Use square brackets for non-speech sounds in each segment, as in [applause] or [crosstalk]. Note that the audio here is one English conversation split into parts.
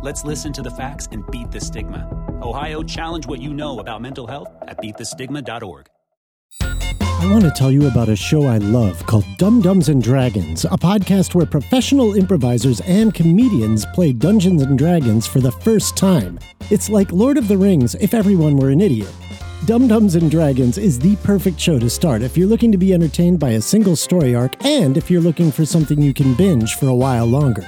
Let's listen to the facts and beat the stigma. Ohio, challenge what you know about mental health at beatthestigma.org. I want to tell you about a show I love called Dum Dums and Dragons, a podcast where professional improvisers and comedians play Dungeons and Dragons for the first time. It's like Lord of the Rings if everyone were an idiot. Dum Dums and Dragons is the perfect show to start if you're looking to be entertained by a single story arc and if you're looking for something you can binge for a while longer.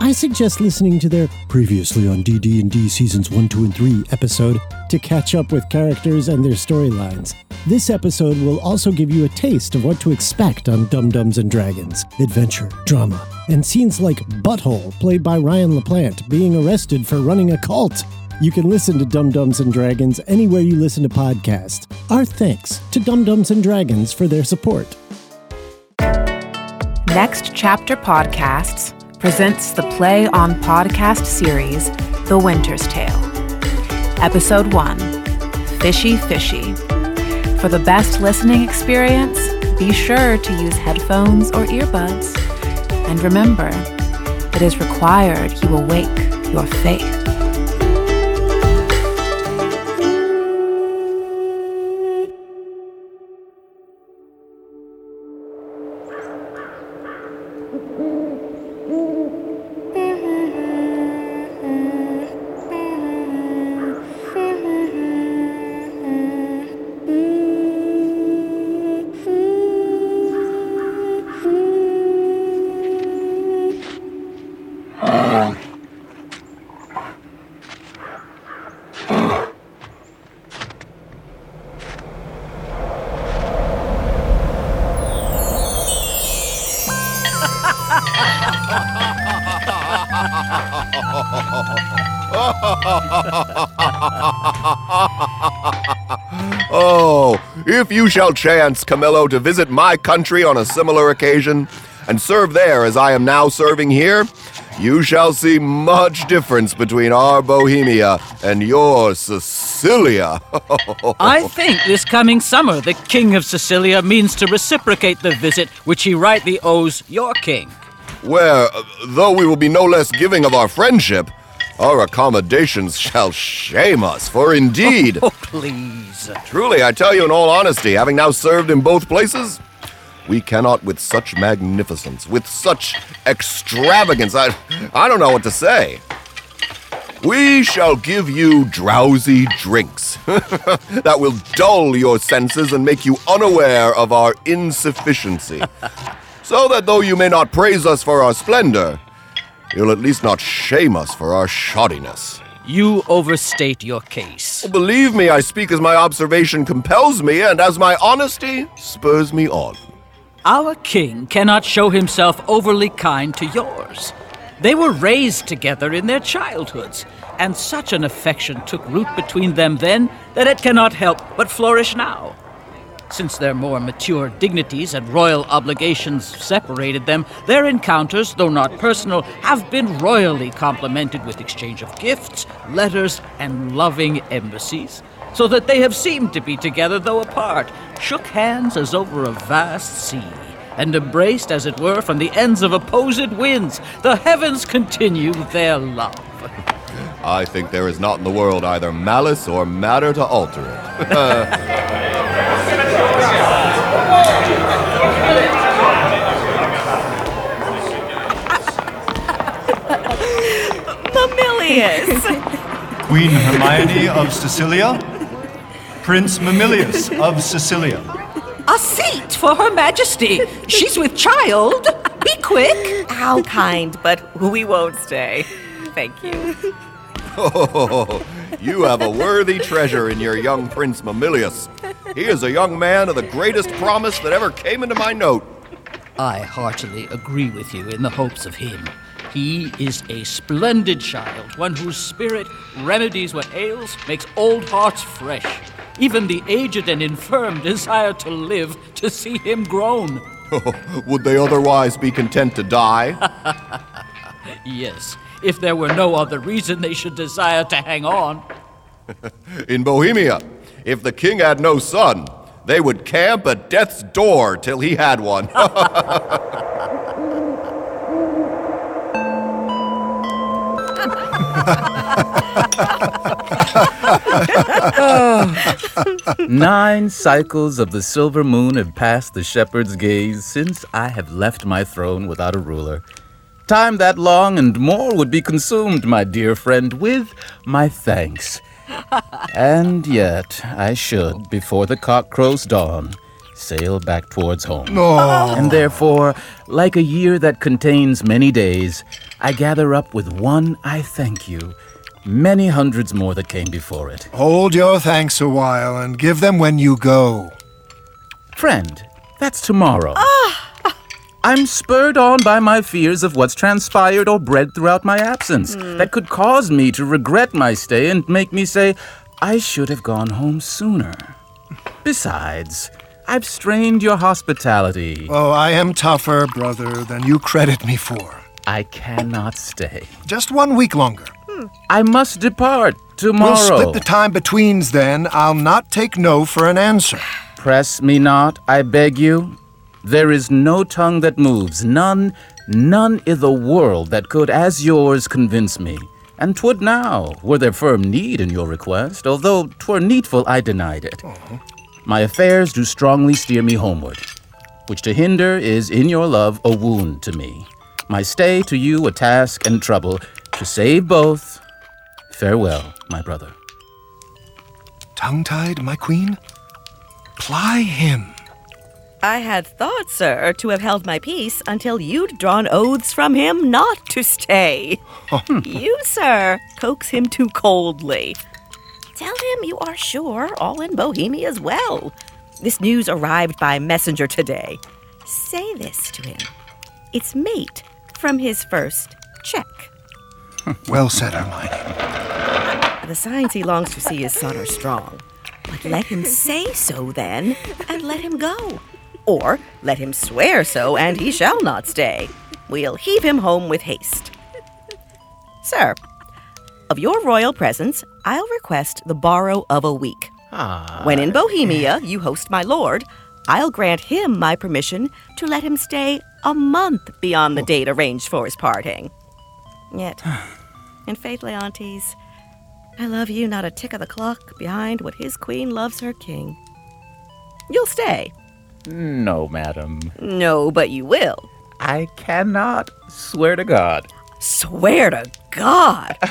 I suggest listening to their previously on DD&D seasons 1, 2 and 3 episode to catch up with characters and their storylines. This episode will also give you a taste of what to expect on Dum Dums and Dragons, adventure, drama, and scenes like Butthole, played by Ryan LaPlante, being arrested for running a cult. You can listen to Dum Dums and Dragons anywhere you listen to podcasts. Our thanks to Dum Dums and Dragons for their support. Next Chapter Podcasts presents the Play on Podcast series, The Winter's Tale. Episode 1 Fishy Fishy. For the best listening experience, be sure to use headphones or earbuds. And remember, it is required you awake your faith. If you shall chance, Camillo, to visit my country on a similar occasion, and serve there as I am now serving here, you shall see much difference between our Bohemia and your Sicilia. [laughs] I think this coming summer the King of Sicilia means to reciprocate the visit which he rightly owes your king. Where, though we will be no less giving of our friendship, our accommodations shall shame us, for indeed. [laughs] Oh, please. Truly, I tell you in all honesty, having now served in both places, we cannot with such magnificence, with such extravagance, I, I don't know what to say. We shall give you drowsy drinks [laughs] that will dull your senses and make you unaware of our insufficiency. [laughs] so that though you may not praise us for our splendor, you'll at least not shame us for our shoddiness. You overstate your case. Believe me, I speak as my observation compels me and as my honesty spurs me on. Our king cannot show himself overly kind to yours. They were raised together in their childhoods, and such an affection took root between them then that it cannot help but flourish now. Since their more mature dignities and royal obligations separated them, their encounters, though not personal, have been royally complemented with exchange of gifts, letters, and loving embassies, so that they have seemed to be together though apart, shook hands as over a vast sea, and embraced, as it were, from the ends of opposed winds. The heavens continue their love. I think there is not in the world either malice or matter to alter it. [laughs] Mamillius! [laughs] Queen Hermione of Sicilia, Prince Mamillius of Sicilia. A seat for Her Majesty. She's with child. Be quick. How kind, but we won't stay. Thank you. Oh, [laughs] you have a worthy treasure in your young Prince Mamillius. He is a young man of the greatest promise that ever came into my note. I heartily agree with you in the hopes of him. He is a splendid child, one whose spirit remedies what ails, makes old hearts fresh. Even the aged and infirm desire to live to see him grown. [laughs] Oh, would they otherwise be content to die? [laughs] Yes, if there were no other reason they should desire to hang on. [laughs] In Bohemia, if the king had no son, they would camp at death's door till he had one. Nine cycles of the silver moon have passed the shepherd's gaze since I have left my throne without a ruler. Time that long and more would be consumed, my dear friend, with my thanks. and yet, I should, before the cock crows dawn, sail back towards home. And therefore, like a year that contains many days, I gather up with one I thank you, many hundreds more that came before it. Hold your thanks a while and give them when you go. Friend, that's tomorrow. I'm spurred on by my fears of what's transpired or bred throughout my absence hmm. that could cause me to regret my stay and make me say, I should have gone home sooner. Besides, I've strained your hospitality. Oh, I am tougher, brother, than you credit me for. I cannot stay. Just one week longer. Hmm. I must depart tomorrow. We'll split the time betweens then. I'll not take no for an answer. Press me not, I beg you. There is no tongue that moves, none, none i' the world that could as yours convince me. And 'twould now, were there firm need in your request, although 'twere needful I denied it. Uh-huh. My affairs do strongly steer me homeward, which to hinder is in your love a wound to me. My stay to you a task and trouble, to save both. Farewell, my brother. Tongue tied, my queen? Ply him. I had thought, sir, to have held my peace until you'd drawn oaths from him not to stay. you, sir, coax him too coldly. Tell him you are sure all in Bohemia as well. This news arrived by messenger today. Say this to him. It's mate from his first check. [laughs] Well said, Hermione. The signs he longs to see his son are strong. But let him say so then, and let him go. Or let him swear so, and he shall not stay. We'll heave him home with haste. Sir, of your royal presence, I'll request the borrow of a week. Ah, when in Bohemia you host my lord, I'll grant him my permission to let him stay a month beyond the date arranged for his parting. Yet, [sighs] in faith, Leontes, I love you not a tick of the clock behind what his queen loves her king. You'll stay. No, madam. No, but you will. I cannot swear to God. Swear to God. [laughs]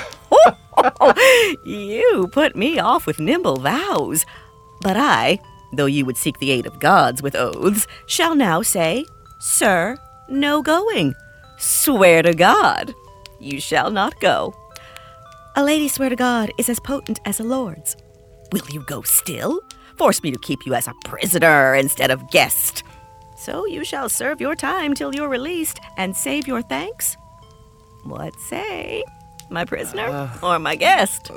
[laughs] you put me off with nimble vows. But I, though you would seek the aid of gods with oaths, shall now say, Sir, no going. Swear to God. You shall not go. A lady's swear to God is as potent as a lord's. Will you go still? Force me to keep you as a prisoner instead of guest. So you shall serve your time till you're released and save your thanks? What say? My prisoner or my guest?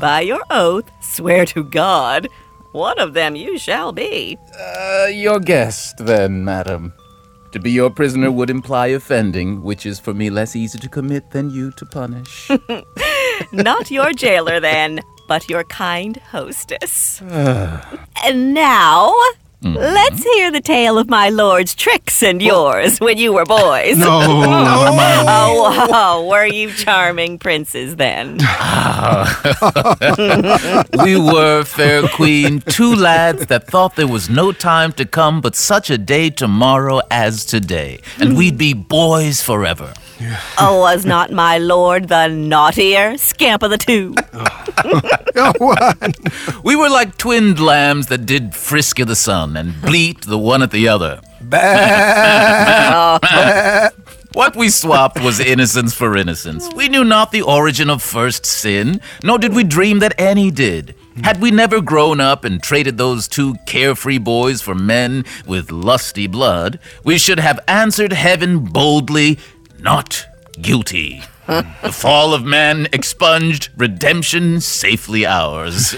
By your oath, swear to God, one of them you shall be. Uh, your guest, then, madam. To be your prisoner would imply offending, which is for me less easy to commit than you to punish. [laughs] Not your jailer, then, but your kind hostess. [sighs] and now, Mm. let's hear the tale of my lord's tricks and yours when you were boys. No. [laughs] Oh, wow. Were you charming princes then? [laughs] we were, fair queen, two lads that thought there was no time to come but such a day tomorrow as today, and mm. we'd be boys forever. [laughs] Oh, was not my lord the naughtier scamp of the two? [laughs] Oh, what? We were like twinned lambs that did frisk of the sun and bleat the one at the other. [laughs] What we swapped was innocence for innocence. We knew not the origin of first sin, nor did we dream that any did. Had we never grown up and traded those two carefree boys for men with lusty blood, we should have answered heaven boldly, Not guilty. the fall of man expunged, redemption safely ours.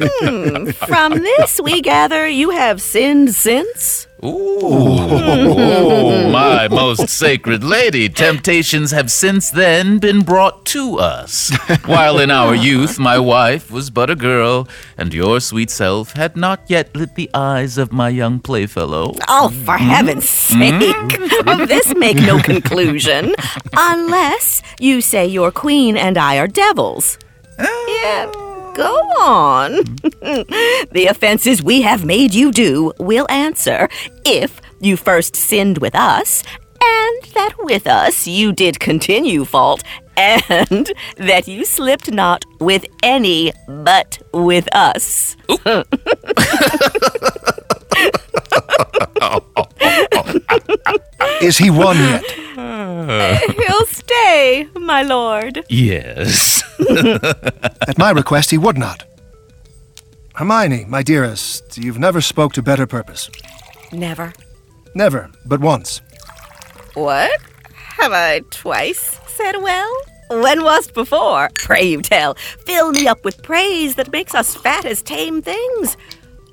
Hmm, From this, we gather you have sinned since? Oh, [laughs] my most sacred lady, temptations have since then been brought to us. While in our youth my wife was but a girl, and your sweet self had not yet lit the eyes of my young playfellow. Oh, for mm-hmm. heaven's sake! Mm-hmm. Of this make no conclusion, unless you say your queen and I are devils. Oh. Yeah, go on. [laughs] the offenses we have made you do will answer if you first sinned with us, and that with us you did continue fault, and [laughs] that you slipped not with any but with us. [laughs] Is he won yet? [laughs] He'll stay, my lord. Yes. [laughs] At my request, he would not. Hermione, my dearest, you've never spoke to better purpose. Never. Never, but once. What? Have I twice said well? When was't before? Pray you tell. Fill me up with praise that makes us fat as tame things.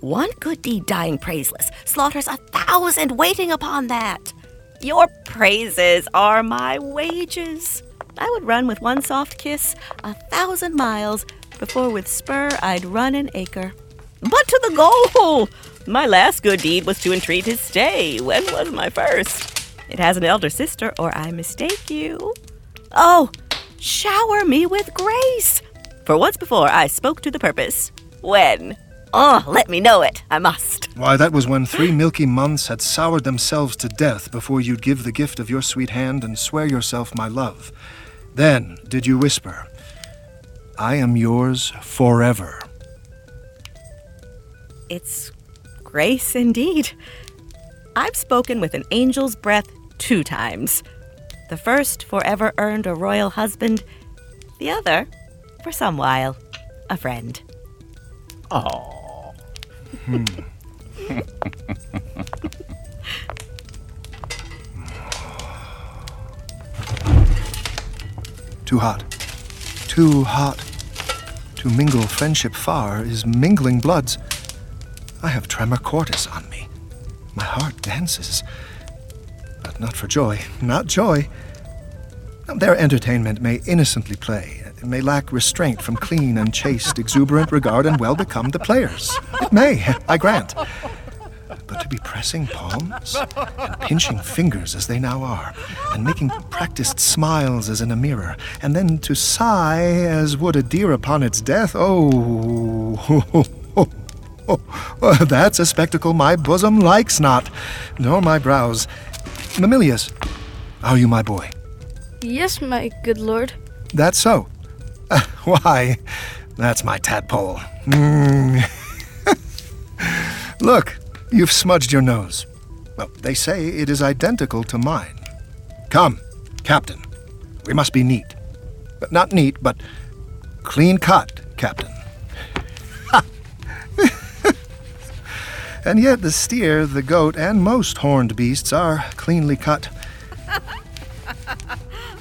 One good deed dying praiseless slaughters a thousand waiting upon that. Your praises are my wages. I would run with one soft kiss a thousand miles before with spur I'd run an acre. But to the goal! My last good deed was to entreat his stay. When was my first? It has an elder sister, or I mistake you. Oh, shower me with grace! For once before I spoke to the purpose. When? Oh, let me know it. I must. Why, that was when three milky months had soured themselves to death before you'd give the gift of your sweet hand and swear yourself my love. Then did you whisper, I am yours forever. It's grace indeed. I've spoken with an angel's breath two times. The first forever earned a royal husband, the other, for some while, a friend. Oh. Hmm. Too hot. Too hot. To mingle friendship far is mingling bloods. I have tremor cordis on me. My heart dances. But not for joy, not joy. Their entertainment may innocently play, may lack restraint from clean and chaste, exuberant regard, and well become the players. It may, I grant. But to be pressing palms and pinching fingers as they now are, and making practiced smiles as in a mirror, and then to sigh as would a deer upon its death, oh, oh, [laughs] that's a spectacle my bosom likes not, nor my brows. Mamillius, are you my boy? Yes, my good lord. That's so. [laughs] Why, that's my tadpole. Mm. [laughs] Look, you've smudged your nose. Well, they say it is identical to mine. Come, Captain. We must be neat. But not neat, but clean cut, Captain. [laughs] and yet the steer, the goat, and most horned beasts are cleanly cut.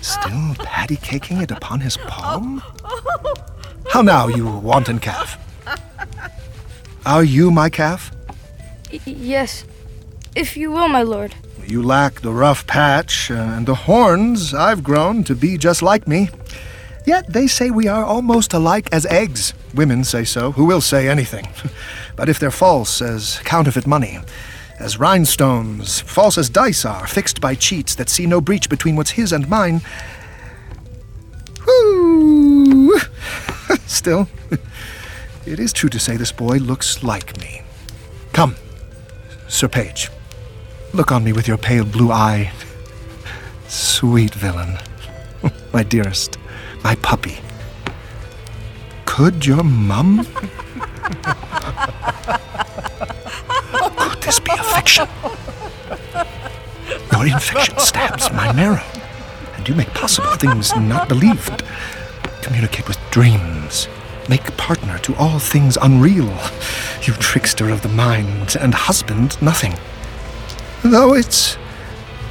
Still patty caking it upon his oh. palm? How now, you wanton calf? Are you my calf? Y- yes, if you will, my lord. You lack the rough patch and the horns I've grown to be just like me. Yet they say we are almost alike as eggs. Women say so, who will say anything. [laughs] but if they're false as counterfeit money, as rhinestones, false as dice are, fixed by cheats that see no breach between what's his and mine. Whoo! [laughs] Still, it is true to say this boy looks like me. Come, Sir Page, look on me with your pale blue eye. Sweet villain, [laughs] my dearest, my puppy. Could your mum? [laughs] Could this be a fiction? Your infection stabs my marrow, and you make possible things not believed. Communicate with dreams. Make partner to all things unreal. You trickster of the mind, and husband nothing. Though it's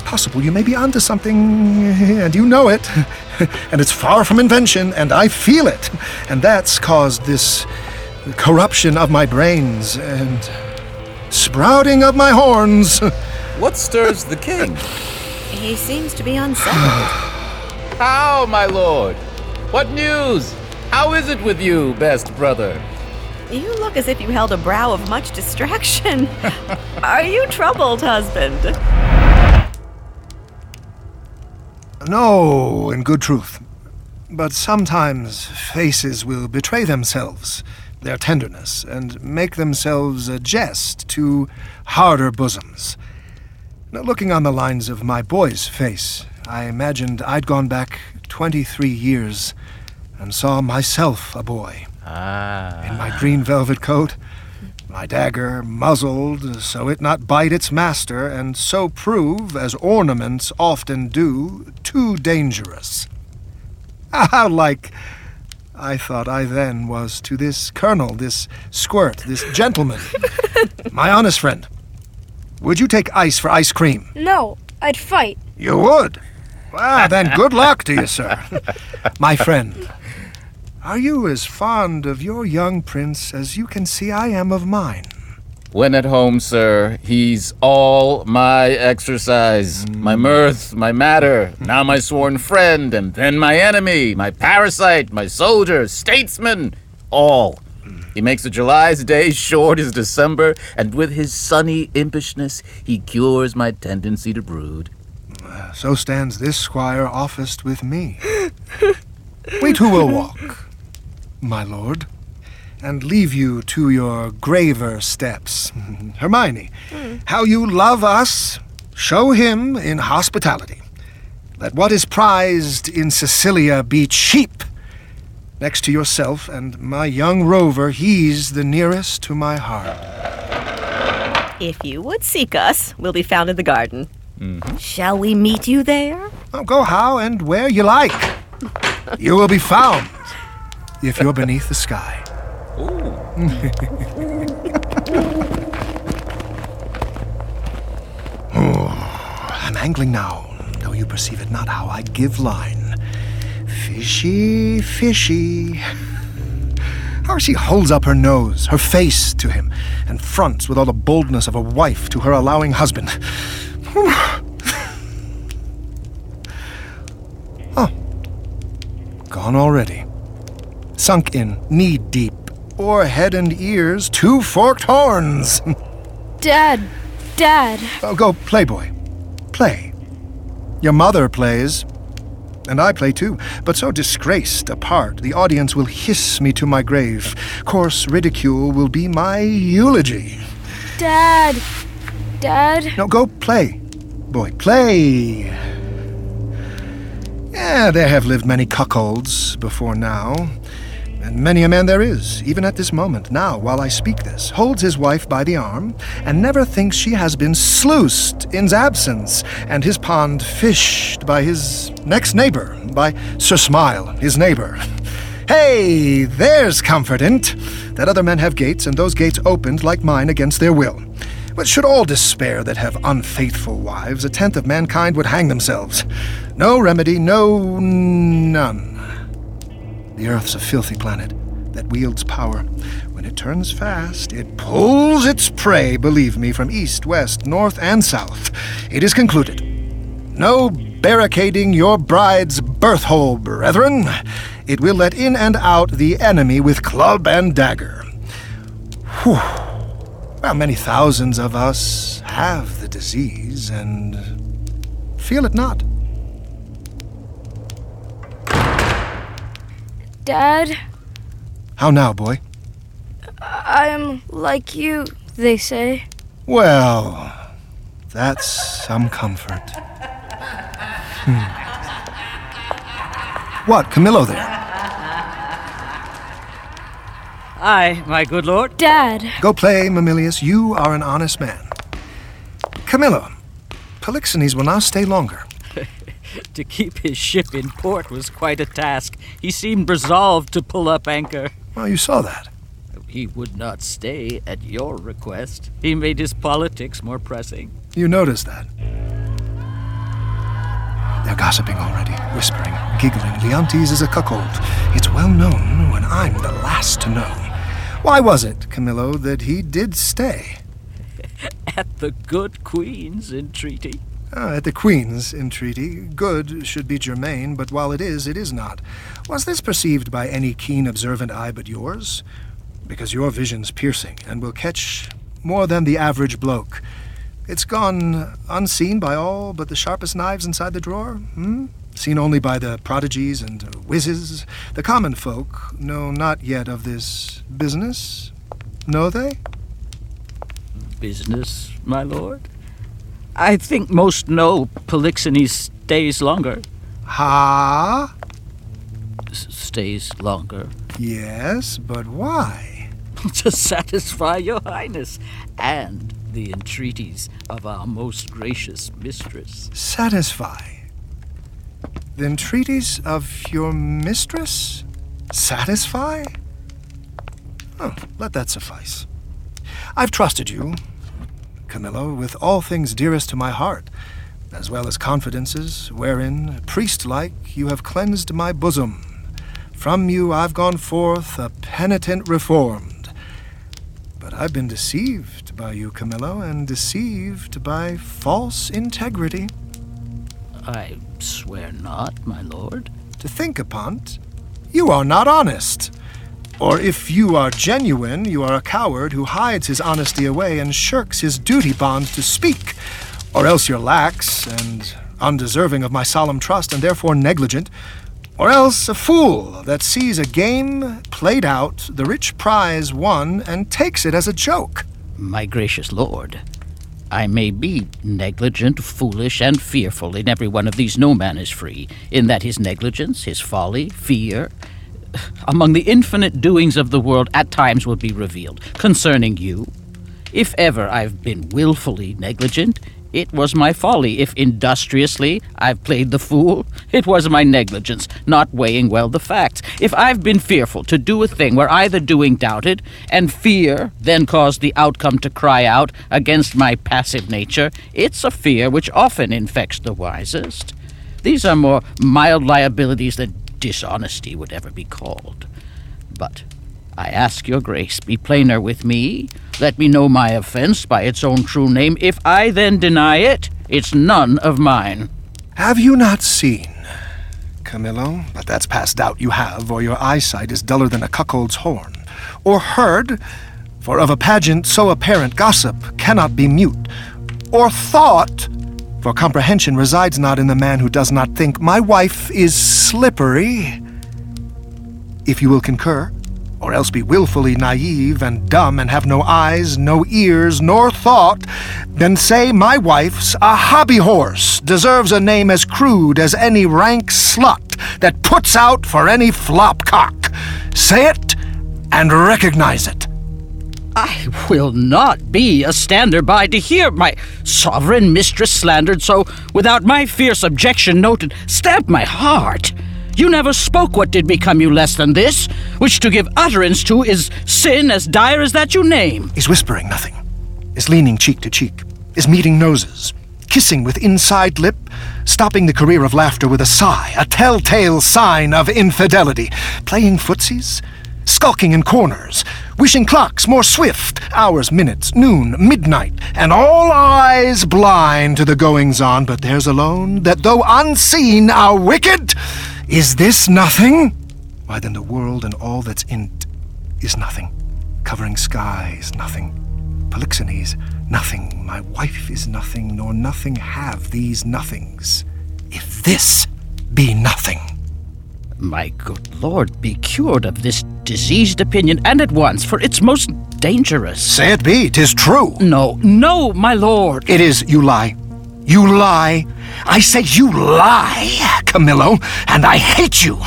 possible you may be onto something, and you know it. [laughs] and it's far from invention, and I feel it. And that's caused this corruption of my brains and sprouting of my horns. [laughs] What stirs the king? He seems to be unsettled. [sighs] How, my lord? What news? How is it with you, best brother? you look as if you held a brow of much distraction. [laughs] Are you troubled, husband? No, in good truth. But sometimes faces will betray themselves, their tenderness, and make themselves a jest to harder bosoms. Now, looking on the lines of my boy's face, I imagined I'd gone back 23 years and saw myself a boy. Ah. In my green velvet coat, my dagger muzzled so it not bite its master, and so prove, as ornaments often do, too dangerous. [laughs] How like I thought I then was to this colonel, this squirt, this gentleman, [laughs] my honest friend. Would you take ice for ice cream? No, I'd fight. You would? Well, then good luck to you, sir. [laughs] My friend, are you as fond of your young prince as you can see I am of mine? When at home, sir, he's all my exercise, my mm. mirth, my matter, now my sworn friend, and then my enemy, my parasite, my soldier, statesman, all. He makes a July's day short as December, and with his sunny impishness, he cures my tendency to brood. So stands this squire officed with me. Wait who will walk, my lord, and leave you to your graver steps. [laughs] Hermione, how you love us, show him in hospitality. Let what is prized in Sicilia be cheap. Next to yourself and my young rover, he's the nearest to my heart. If you would seek us, we'll be found in the garden. Mm-hmm. Shall we meet you there? Oh, go how and where you like. [laughs] You will be found if you're beneath the sky. [laughs] oh, I'm angling now, though you perceive it not how I give line. Fishy, fishy. [laughs] How she holds up her nose, her face to him, and fronts with all the boldness of a wife to her allowing husband. [laughs] oh, gone already. Sunk in, knee deep, or head and ears, two forked horns. [laughs] Dad, Dad. oh, go, play, boy. Play. Your mother plays, and I play too, but so disgraced a part, the audience will hiss me to my grave. Coarse ridicule will be my eulogy. Dad, Dad. No, go play. Boy, play. Yeah, there have lived many cuckolds before now. And many a man there is, even at this moment, now, while I speak this, holds his wife by the arm, and never thinks she has been sluiced in's absence, and his pond fished by his next neighbor, by Sir Smile, his neighbor. Hey, there's comfort in't, that other men have gates, and those gates opened like mine against their will. But should all despair that have unfaithful wives, a tenth of mankind would hang themselves. No remedy, no none. The Earth's a filthy planet that wields power. When it turns fast, it pulls its prey, believe me, from east, west, north, and south. It is concluded. No barricading your bride's birth hole, brethren. It will let in and out the enemy with club and dagger. Whew. Well, many thousands of us have the disease and feel it not. Dad, How now, boy? I'm like you, they say. Well, that's some comfort. Hmm. What, Camillo there? Aye, my good lord. Dad. Go play, Mamillius. You are an honest man. Camillo, Polixenes will now stay longer. To keep his ship in port was quite a task. He seemed resolved to pull up anchor. Well, you saw that. He would not stay at your request. He made his politics more pressing. You noticed that. They're gossiping already, whispering, giggling. Leontes is a cuckold. It's well known when I'm the last to know. Why was it, Camillo, that he did stay? [laughs] At the good queen's entreaty. Ah, at the Queen's entreaty, good should be germane, but while it is, it is not. Was this perceived by any keen observant eye but yours? Because your vision's piercing, and will catch more than the average bloke. It's gone unseen by all but the sharpest knives inside the drawer, hmm? Seen only by the prodigies and whizzes. The common folk know not yet of this business, know they? Business, my lord? I think most know Polixenes stays longer. Ha? S- stays longer. Yes, but why? [laughs] to satisfy your highness and the entreaties of our most gracious mistress. Satisfy? The entreaties of your mistress? Satisfy? Oh, let that suffice. I've trusted you, Camillo, with all things dearest to my heart, as well as confidences wherein, priest like, you have cleansed my bosom. From you I've gone forth a penitent reformed. But I've been deceived by you, Camillo, and deceived by false integrity. I swear not, my lord. To think upon't, you are not honest. Or if you are genuine, you are a coward who hides his honesty away and shirks his duty bond to speak. Or else you're lax and undeserving of my solemn trust and therefore negligent. Or else a fool that sees a game played out, the rich prize won, and takes it as a joke. My gracious lord, I may be negligent, foolish, and fearful in every one of these no man is free, in that his negligence, his folly, fear, among the infinite doings of the world at times will be revealed concerning you. If ever I've been wilfully negligent, it was my folly. If industriously I've played the fool, it was my negligence, not weighing well the facts. If I've been fearful to do a thing where either doing doubted, and fear then caused the outcome to cry out against my passive nature, it's a fear which often infects the wisest. These are more mild liabilities than dishonesty would ever be called. But I ask your grace, be plainer with me. Let me know my offense by its own true name. If I then deny it, it's none of mine. Have you not seen, Camillo? But that's past doubt you have, or your eyesight is duller than a cuckold's horn. Or heard, for of a pageant so apparent gossip cannot be mute. Or thought, for comprehension resides not in the man who does not think my wife is slippery. If you will concur, or else be wilfully naive and dumb and have no eyes, no ears, nor thought, then say my wife's a hobby horse, deserves a name as crude as any rank slut that puts out for any flopcock. Say it and recognize it. I will not be a stander by to hear my sovereign mistress slandered so without my fierce objection noted stab my heart. You never spoke what did become you less than this, which to give utterance to is sin as dire as that you name. Is whispering nothing, is leaning cheek to cheek, is meeting noses, kissing with inside lip, stopping the career of laughter with a sigh, a telltale sign of infidelity, playing footsies, skulking in corners, wishing clocks more swift, hours, minutes, noon, midnight, and all eyes blind to the goings on, but theirs alone, that though unseen are wicked. Is this nothing? Why, then the world and all that's in't is nothing. Covering skies, nothing. Polixenes, nothing. My wife is nothing, nor nothing have these nothings. If this be nothing. My good lord, be cured of this diseased opinion, and at once, for it's most dangerous. Say it be, tis true. No, no, my lord. It is, you lie. You lie. I say you lie, Camillo, and I hate you.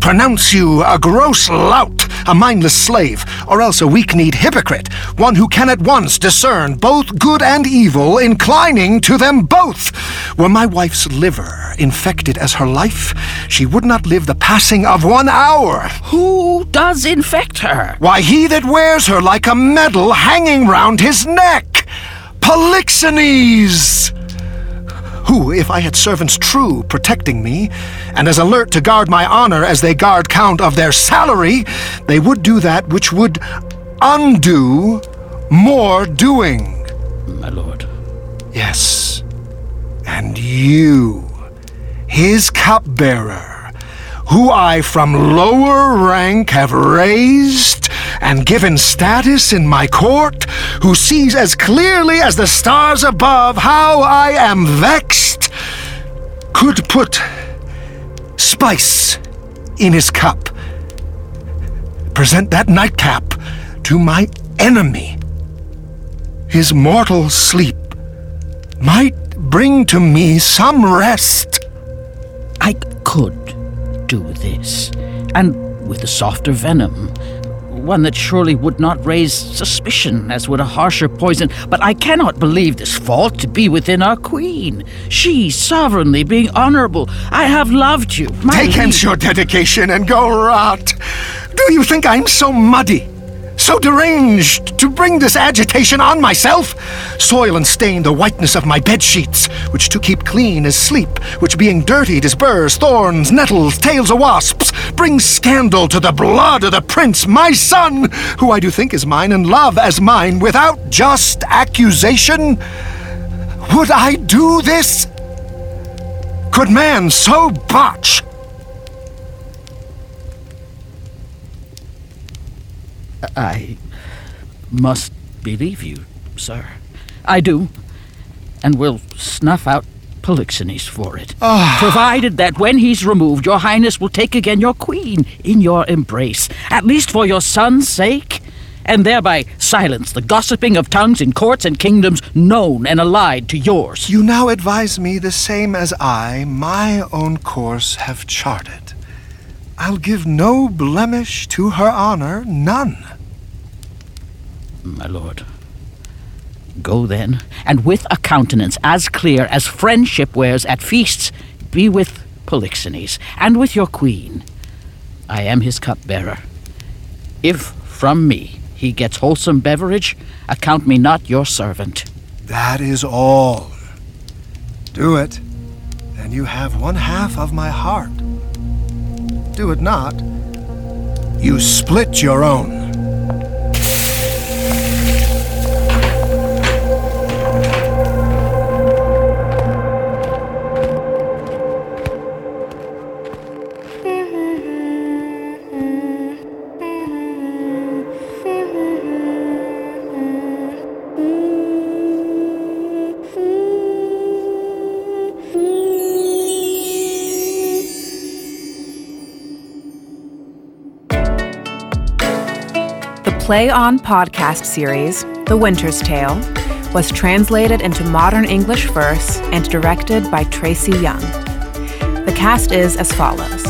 Pronounce you a gross lout, a mindless slave, or else a weak-kneed hypocrite, one who can at once discern both good and evil, inclining to them both. Were my wife's liver infected as her life, she would not live the passing of one hour. Who does infect her? Why, he that wears her like a medal hanging round his neck. Polixenes! Who, if I had servants true protecting me, and as alert to guard my honor as they guard count of their salary, they would do that which would undo more doing. My lord. Yes. And you, his cupbearer, who I from lower rank have raised and given status in my court, who sees as clearly as the stars above how I am vexed, could put spice in his cup. Present that nightcap to my enemy. His mortal sleep might bring to me some rest. I could do this, and with a softer venom. One that surely would not raise suspicion, as would a harsher poison. But I cannot believe this fault to be within our queen. She, sovereignly being honorable, I have loved you. Take hence your dedication and go rot. Do you think I'm so muddy? So deranged to bring this agitation on myself? Soil and stain the whiteness of my bed sheets, which to keep clean is sleep, which being dirtied is burrs, thorns, nettles, tails of wasps, brings scandal to the blood of the prince, my son, who I do think is mine and love as mine, without just accusation? Would I do this? Could man so botch? I must believe you, sir. I do, and will snuff out Polixenes for it. Ah. Provided that when he's removed, your highness will take again your queen in your embrace, at least for your son's sake, and thereby silence the gossiping of tongues in courts and kingdoms known and allied to yours. You now advise me the same as I, my own course, have charted. I'll give no blemish to her honor, none. My lord. Go then, and with a countenance as clear as friendship wears at feasts, be with Polixenes, and with your queen. I am his cupbearer. If from me he gets wholesome beverage, account me not your servant. That is all. Do it, and you have one half of my heart. Do it not, you split your own. Play On podcast series, The Winter's Tale, was translated into modern English verse and directed by Tracy Young. The cast is as follows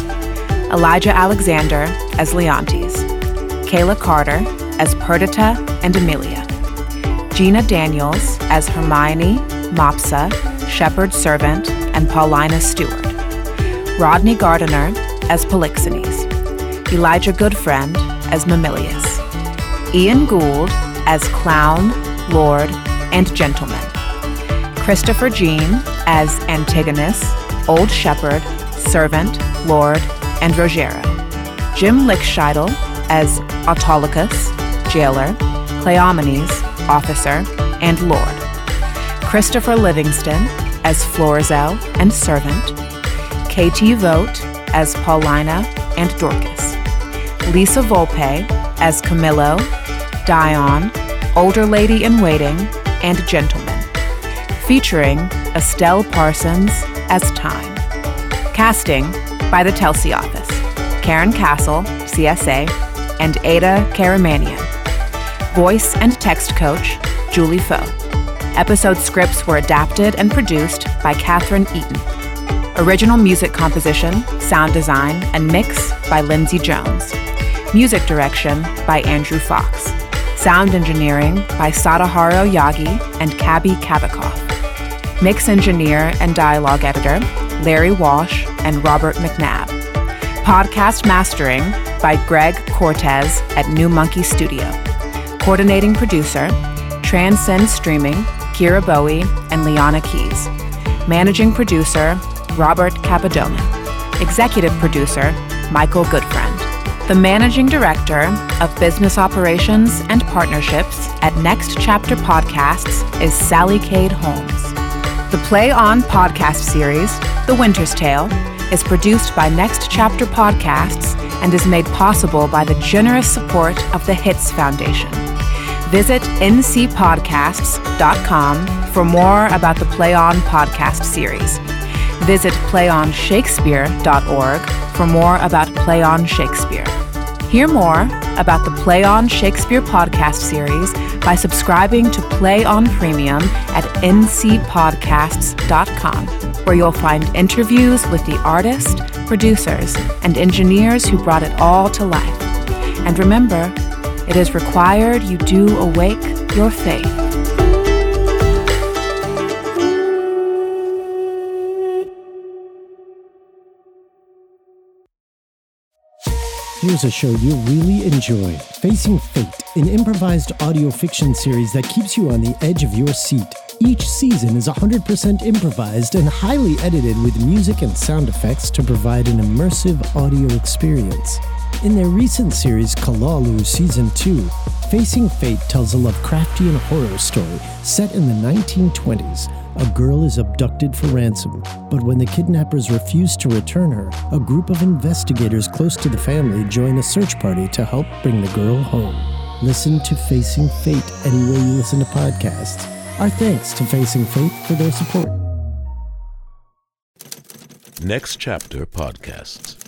Elijah Alexander as Leontes, Kayla Carter as Perdita and Emilia, Gina Daniels as Hermione, Mopsa, Shepherd Servant, and Paulina Steward, Rodney Gardiner as Polixenes, Elijah Goodfriend as Mamillius, Ian Gould as Clown, Lord, and Gentleman, Cristofer Jean as Antigonus, Old Shepherd, Servant, Lord, and Rogero, Jim Lichtscheidl as Autolycus, Jailer, Cleomenes, Officer, and Lord, Christopher Livingston as Florizel and Servant, KT Vogt as Paulina and Dorcas, Lisa Wolpe as Camillo, Dion, Older Lady in Waiting, and Gentleman, featuring Estelle Parsons as Time. Casting by the Telsey office Karyn Casl, CSA, and Ada Karamanyan. Voice and text coach Julie Foh. Episode scripts were adapted and produced by Catherine Eaton. Original music composition, sound design, and mix by Lindsay Jones. Music direction by Andrew Fox. Sound engineering by Sadaharu Yagi and Kabby Kabakoff. Mix engineer and dialogue editor Larry Walsh and Robert McNabb. Podcast mastering by Greg Cortez at New Monkey Studio. Coordinating producer Transcend Streaming, Kira Bowie, and Liana Keys. Managing Producer Robert Capadona. Executive Producer Michael Goodfriend. The Managing Director of Business Operations and Partnerships at Next Chapter Podcasts is Sally Cade Holmes. The Play On podcast series, The Winter's Tale, is produced by Next Chapter Podcasts and is made possible by the generous support of the Hitz Foundation. Visit ncpodcasts.com for more about the Play On podcast series. Visit playonshakespeare.org for more about Play On Shakespeare. Hear more about the Play On Shakespeare podcast series by subscribing to Play On Premium at ncpodcasts.com, where you'll find interviews with the artist, producers, and engineers who brought it all to life. And remember, it is required you do awake your faith. Here's a show you'll really enjoy Facing Fate, an improvised audio fiction series that keeps you on the edge of your seat. Each season is 100% improvised and highly edited with music and sound effects to provide an immersive audio experience. In their recent series, Kalalu Season 2, Facing Fate tells a Lovecraftian horror story set in the 1920s. A girl is abducted for ransom, but when the kidnappers refuse to return her, a group of investigators close to the family join a search party to help bring the girl home. Listen to Facing Fate anywhere you listen to podcasts. Our thanks to Facing Fate for their support. Next Chapter Podcasts.